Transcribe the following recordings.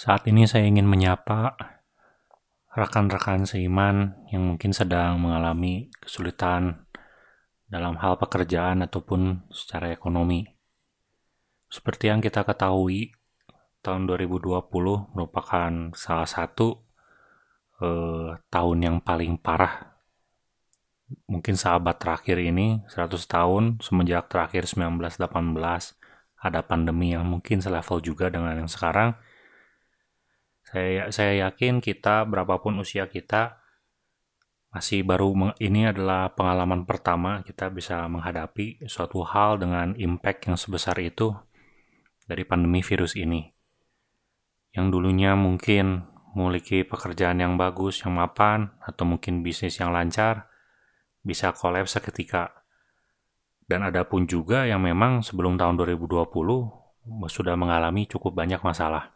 Saat ini saya ingin menyapa rekan-rekan seiman yang mungkin sedang mengalami kesulitan dalam hal pekerjaan ataupun secara ekonomi. Seperti yang kita ketahui, tahun 2020 merupakan salah satu eh, tahun yang paling parah. Mungkin sahabat terakhir ini 100 tahun semenjak terakhir 1918 ada pandemi yang mungkin selevel juga dengan yang sekarang saya saya yakin kita berapapun usia kita masih baru ini adalah pengalaman pertama kita bisa menghadapi suatu hal dengan impact yang sebesar itu dari pandemi virus ini. Yang dulunya mungkin memiliki pekerjaan yang bagus, yang mapan, atau mungkin bisnis yang lancar, bisa kolaps seketika. Dan ada pun juga yang memang sebelum tahun 2020 sudah mengalami cukup banyak masalah.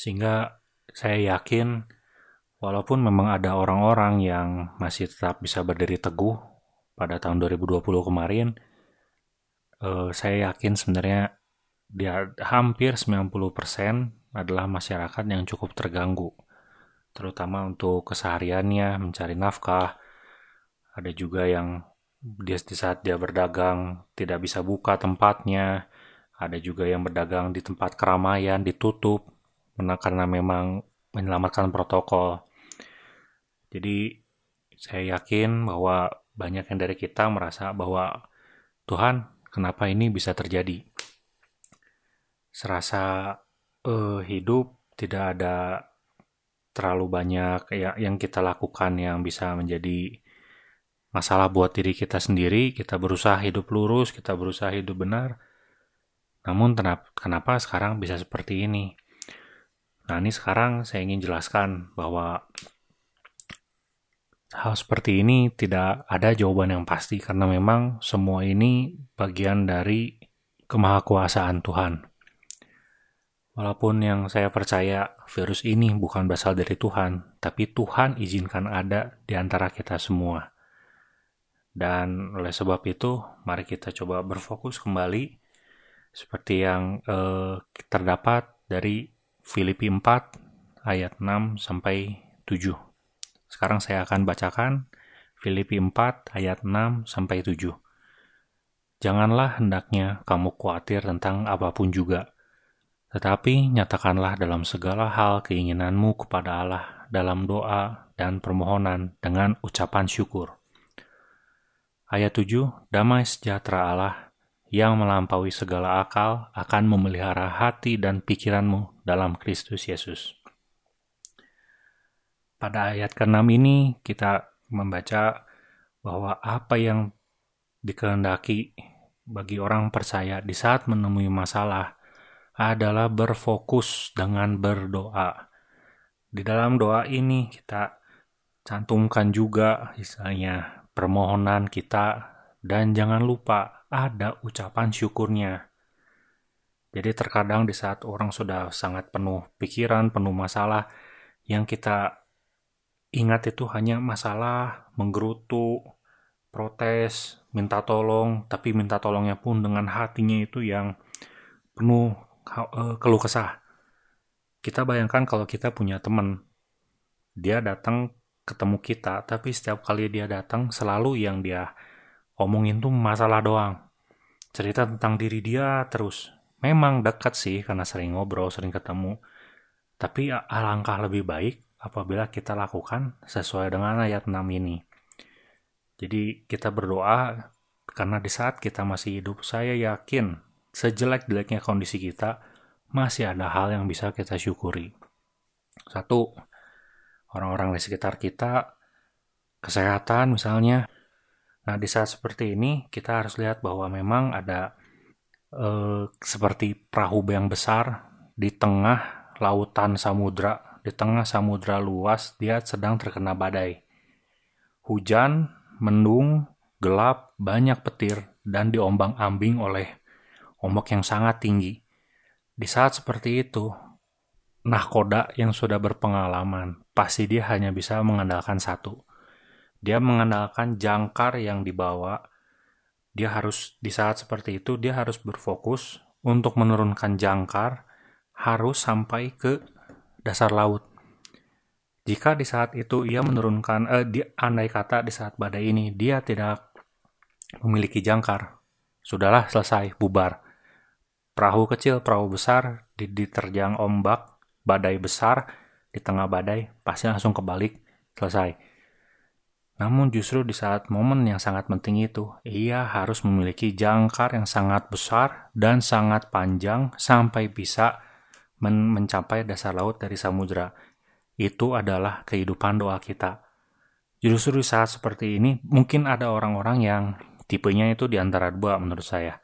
Sehingga saya yakin walaupun memang ada orang-orang yang masih tetap bisa berdiri teguh pada tahun 2020 kemarin, eh, saya yakin sebenarnya dia hampir 90% adalah masyarakat yang cukup terganggu. Terutama untuk kesehariannya, mencari nafkah. Ada juga yang dia di saat dia berdagang tidak bisa buka tempatnya. Ada juga yang berdagang di tempat keramaian ditutup karena memang menyelamatkan protokol. Jadi saya yakin bahwa banyak yang dari kita merasa bahwa Tuhan, kenapa ini bisa terjadi? Serasa uh, hidup tidak ada terlalu banyak ya, yang kita lakukan yang bisa menjadi masalah buat diri kita sendiri. Kita berusaha hidup lurus, kita berusaha hidup benar. Namun kenapa sekarang bisa seperti ini? Nah, ini sekarang saya ingin jelaskan bahwa hal seperti ini tidak ada jawaban yang pasti karena memang semua ini bagian dari kemahakuasaan Tuhan. Walaupun yang saya percaya virus ini bukan berasal dari Tuhan, tapi Tuhan izinkan ada di antara kita semua. Dan oleh sebab itu, mari kita coba berfokus kembali seperti yang eh, terdapat dari Filipi 4 ayat 6 sampai 7. Sekarang saya akan bacakan Filipi 4 ayat 6 sampai 7. Janganlah hendaknya kamu khawatir tentang apa pun juga, tetapi nyatakanlah dalam segala hal keinginanmu kepada Allah dalam doa dan permohonan dengan ucapan syukur. Ayat 7, Damai sejahtera Allah yang melampaui segala akal akan memelihara hati dan pikiranmu dalam Kristus Yesus. Pada ayat ke-6 ini kita membaca bahwa apa yang dikehendaki bagi orang percaya di saat menemui masalah adalah berfokus dengan berdoa. Di dalam doa ini kita cantumkan juga misalnya permohonan kita dan jangan lupa ada ucapan syukurnya. Jadi terkadang di saat orang sudah sangat penuh pikiran, penuh masalah, yang kita ingat itu hanya masalah, menggerutu, protes, minta tolong, tapi minta tolongnya pun dengan hatinya itu yang penuh uh, keluh kesah. Kita bayangkan kalau kita punya teman, dia datang ketemu kita, tapi setiap kali dia datang selalu yang dia omongin tuh masalah doang. Cerita tentang diri dia terus. Memang dekat sih karena sering ngobrol, sering ketemu. Tapi alangkah lebih baik apabila kita lakukan sesuai dengan ayat 6 ini. Jadi kita berdoa karena di saat kita masih hidup, saya yakin sejelek-jeleknya kondisi kita, masih ada hal yang bisa kita syukuri. Satu, orang-orang di sekitar kita, kesehatan misalnya, Nah, di saat seperti ini kita harus lihat bahwa memang ada eh, seperti perahu yang besar di tengah lautan samudra, di tengah samudra luas dia sedang terkena badai. Hujan, mendung, gelap, banyak petir dan diombang-ambing oleh ombak yang sangat tinggi. Di saat seperti itu, nahkoda yang sudah berpengalaman pasti dia hanya bisa mengandalkan satu, dia mengandalkan jangkar yang dibawa. Dia harus di saat seperti itu dia harus berfokus untuk menurunkan jangkar harus sampai ke dasar laut. Jika di saat itu ia menurunkan, eh, di, andai kata di saat badai ini dia tidak memiliki jangkar, sudahlah selesai, bubar. Perahu kecil, perahu besar, diterjang ombak, badai besar, di tengah badai, pasti langsung kebalik, selesai. Namun justru di saat momen yang sangat penting itu, ia harus memiliki jangkar yang sangat besar dan sangat panjang sampai bisa men mencapai dasar laut dari samudra itu adalah kehidupan doa kita. Justru di saat seperti ini, mungkin ada orang-orang yang tipenya itu di antara dua menurut saya.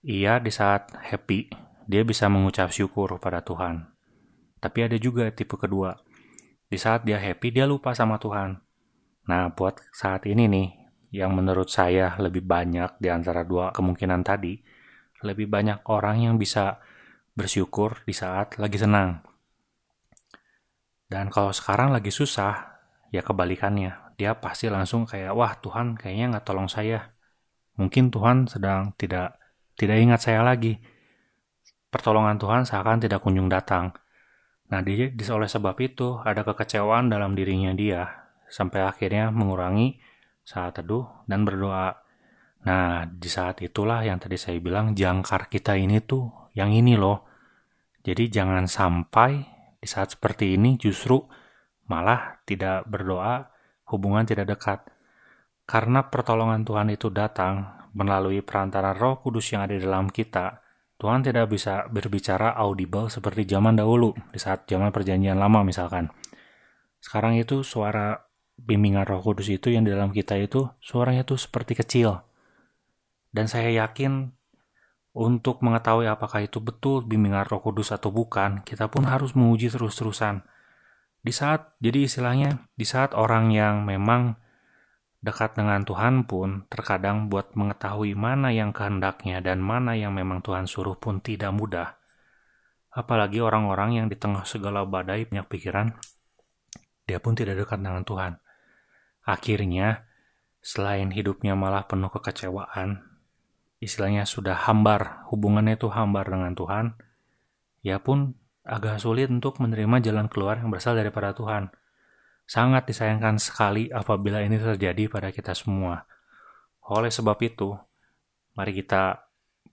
Ia di saat happy, dia bisa mengucap syukur pada Tuhan. Tapi ada juga tipe kedua. Di saat dia happy, dia lupa sama Tuhan. Nah, buat saat ini nih, yang menurut saya lebih banyak di antara dua kemungkinan tadi, lebih banyak orang yang bisa bersyukur di saat lagi senang. Dan kalau sekarang lagi susah, ya kebalikannya. Dia pasti langsung kayak, wah Tuhan kayaknya nggak tolong saya. Mungkin Tuhan sedang tidak tidak ingat saya lagi. Pertolongan Tuhan seakan tidak kunjung datang. Nah, dia, oleh sebab itu ada kekecewaan dalam dirinya dia, sampai akhirnya mengurangi saat teduh dan berdoa. Nah, di saat itulah yang tadi saya bilang jangkar kita ini tuh yang ini loh. Jadi jangan sampai di saat seperti ini justru malah tidak berdoa, hubungan tidak dekat. Karena pertolongan Tuhan itu datang melalui perantara roh kudus yang ada di dalam kita, Tuhan tidak bisa berbicara audible seperti zaman dahulu, di saat zaman perjanjian lama misalkan. Sekarang itu suara bimbingan roh kudus itu yang di dalam kita itu, suaranya itu seperti kecil. Dan saya yakin untuk mengetahui apakah itu betul bimbingan Roh Kudus atau bukan, kita pun harus menguji terus-terusan. Di saat, jadi istilahnya, di saat orang yang memang dekat dengan Tuhan pun terkadang buat mengetahui mana yang kehendaknya dan mana yang memang Tuhan suruh pun tidak mudah. Apalagi orang-orang yang di tengah segala badai banyak pikiran, dia pun tidak dekat dengan Tuhan. Akhirnya, selain hidupnya malah penuh kekecewaan, istilahnya sudah hambar, hubungannya itu hambar dengan Tuhan, ya pun agak sulit untuk menerima jalan keluar yang berasal daripada Tuhan. Sangat disayangkan sekali apabila ini terjadi pada kita semua. Oleh sebab itu, mari kita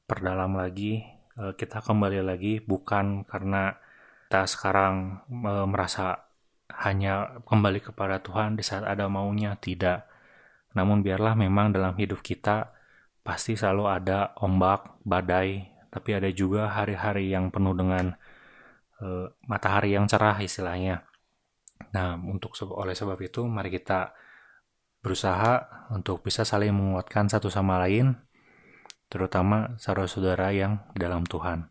perdalam lagi, eh, kita kembali lagi bukan karena kita sekarang eh, merasa hanya kembali kepada Tuhan di saat ada maunya, tidak. Namun biarlah memang dalam hidup kita pasti selalu ada ombak, badai, tapi ada juga hari-hari yang penuh dengan uh, matahari yang cerah istilahnya. Nah, untuk oleh sebab itu mari kita berusaha untuk bisa saling menguatkan satu sama lain, terutama saudara-saudara yang dalam Tuhan.